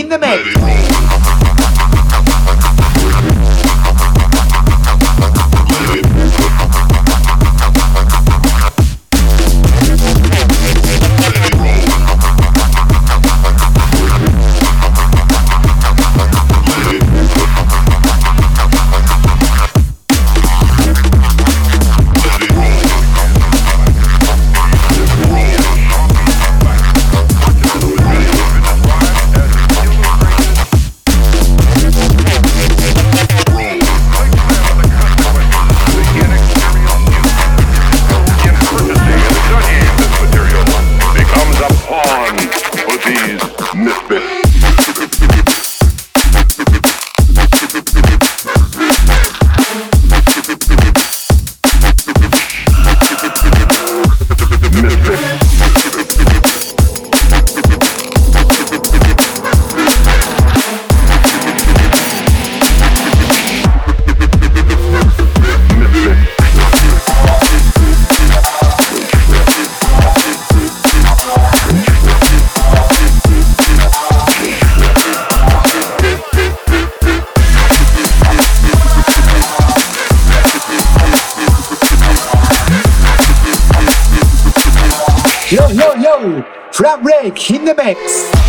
In the mix. Break in the mix.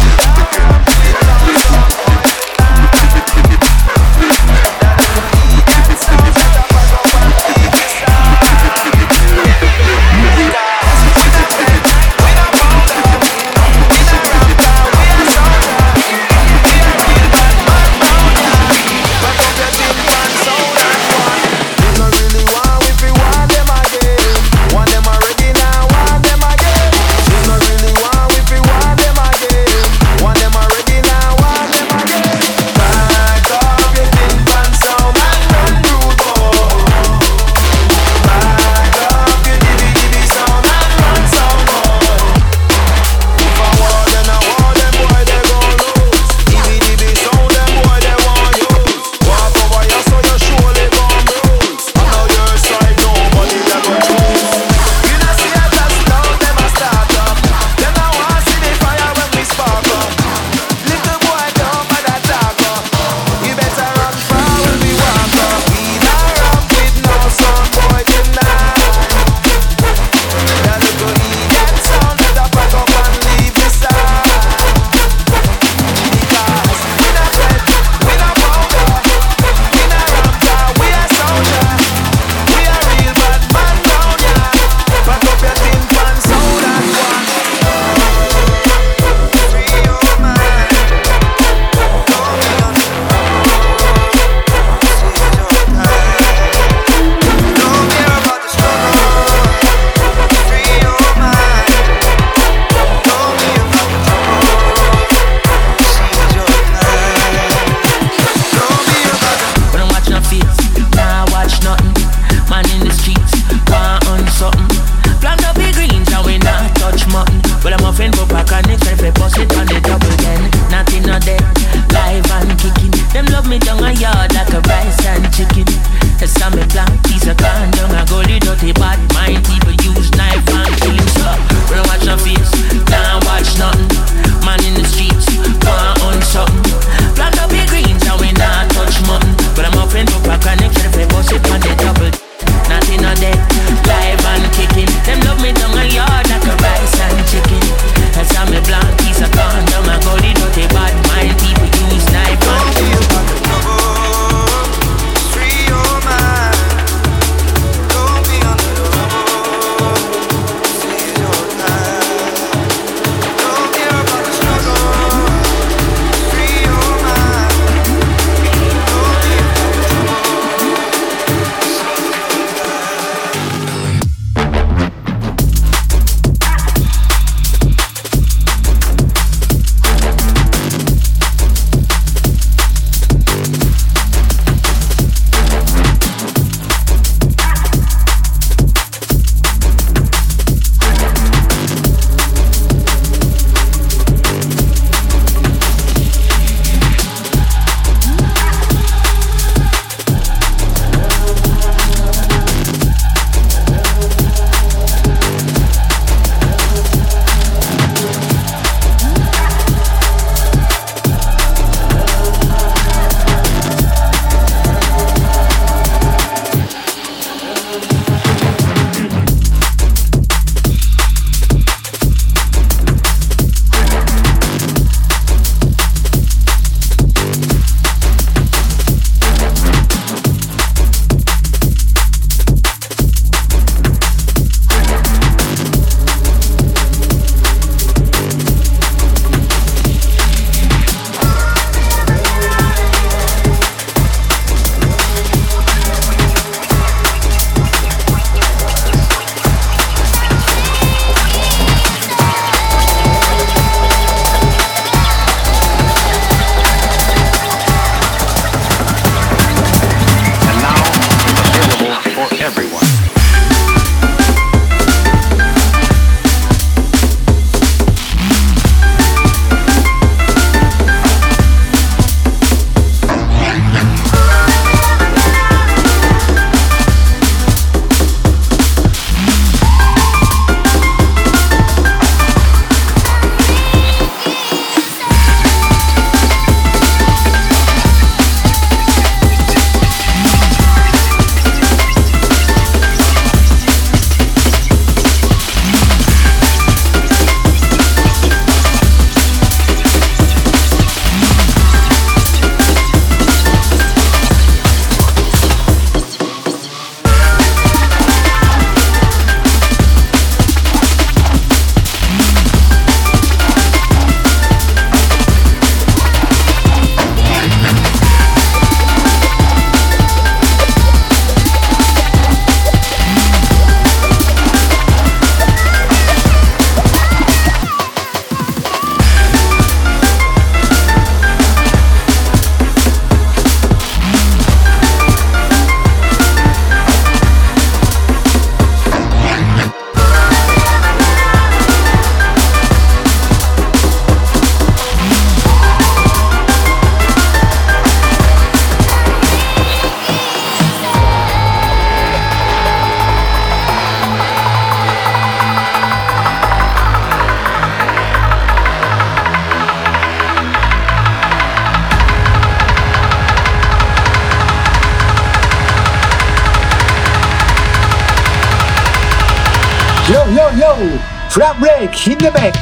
Flat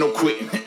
no quitting.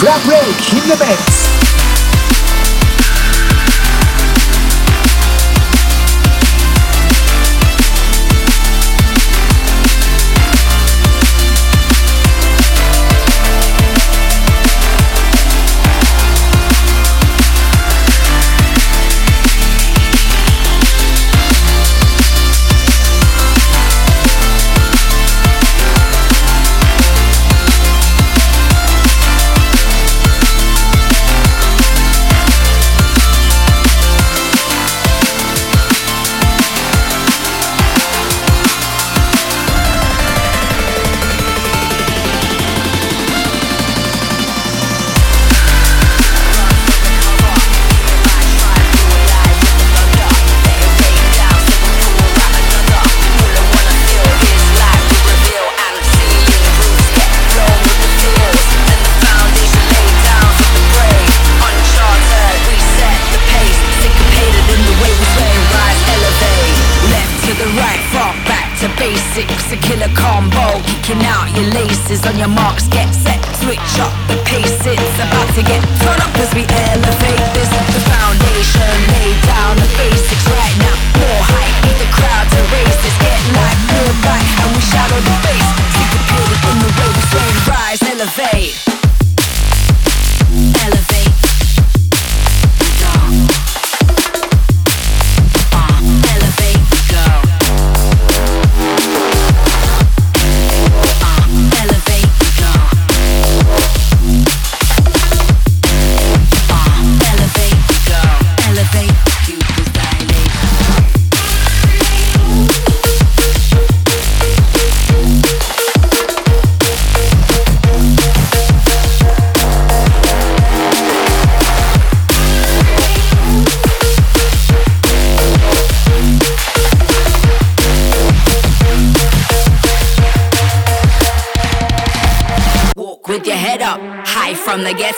Fran Break in the mix.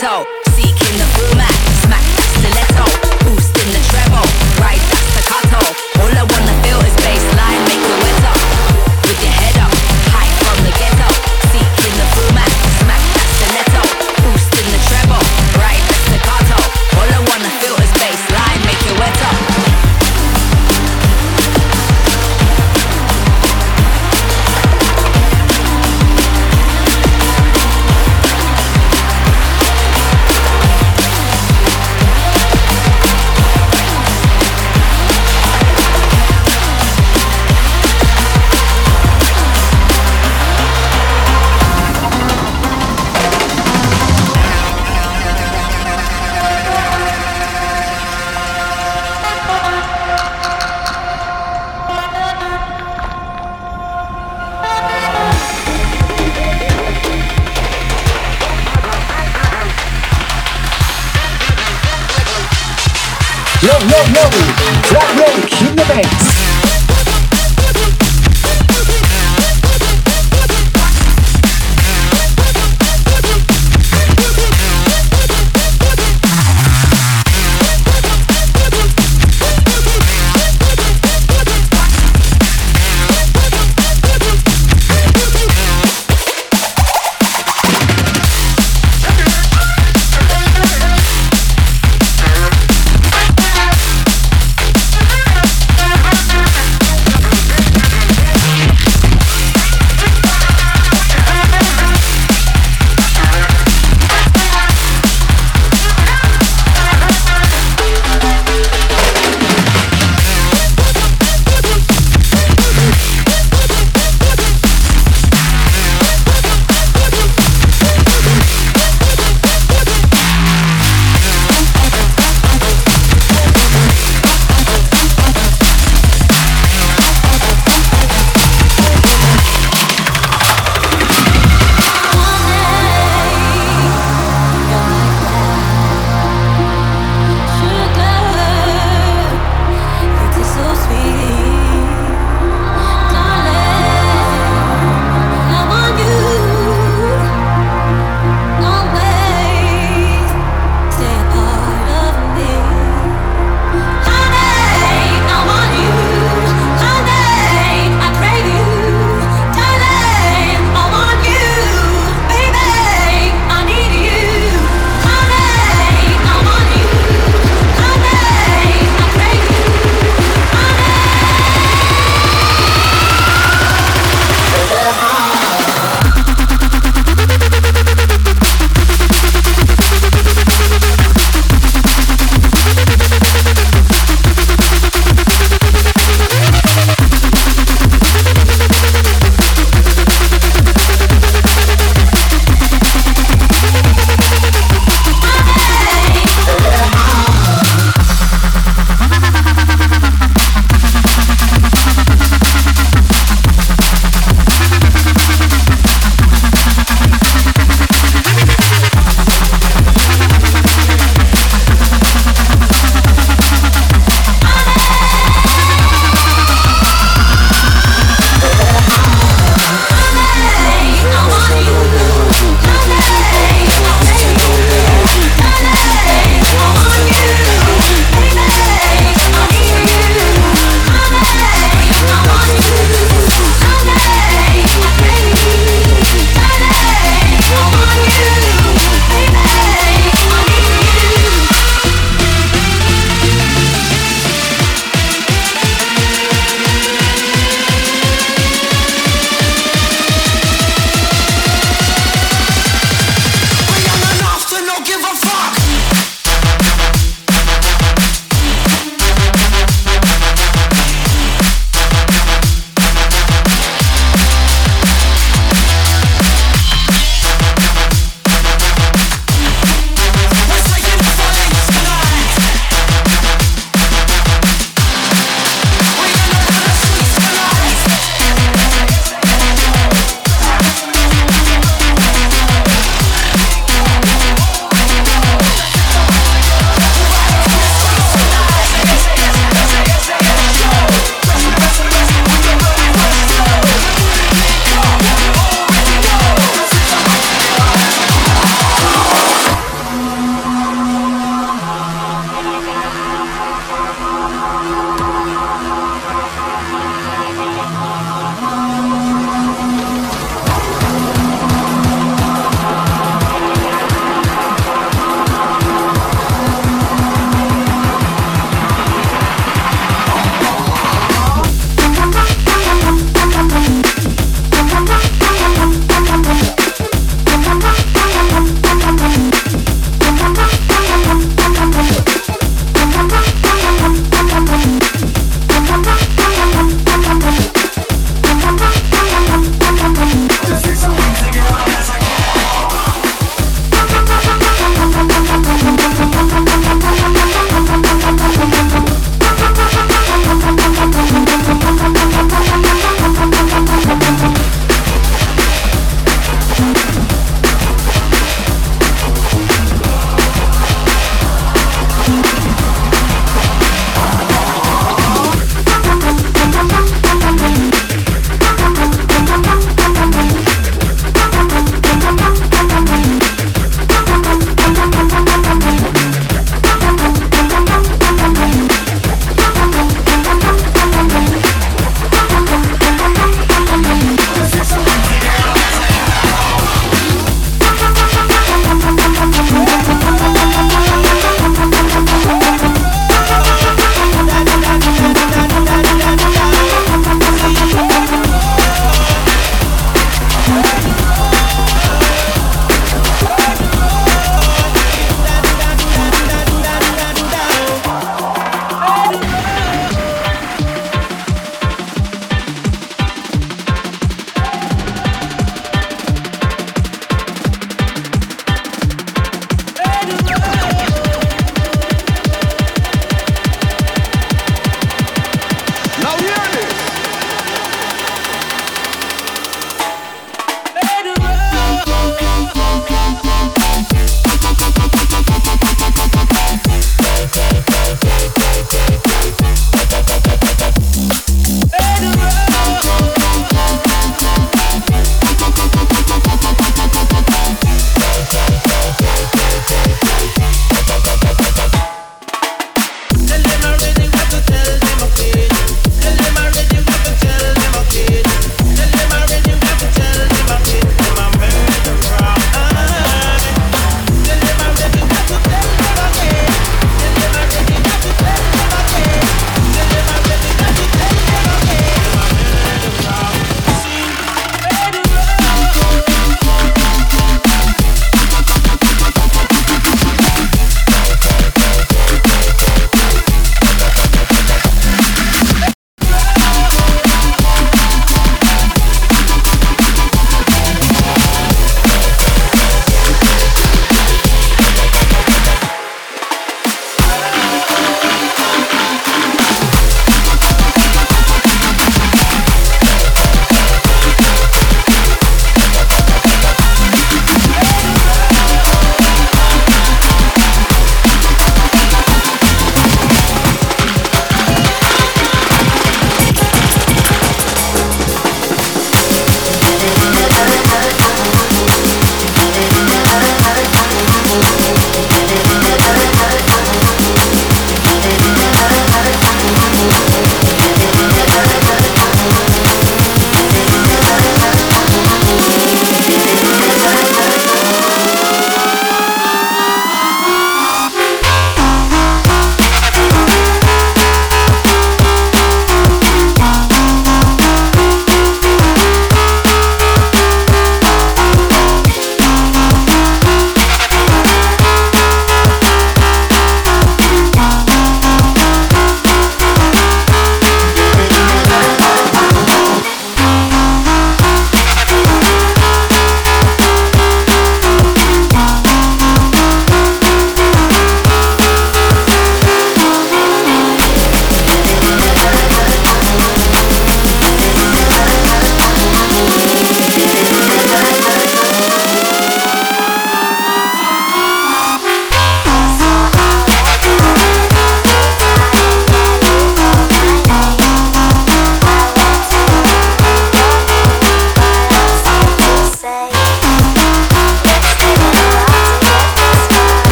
talk.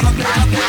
Fala,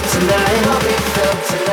tonight, we felt tonight,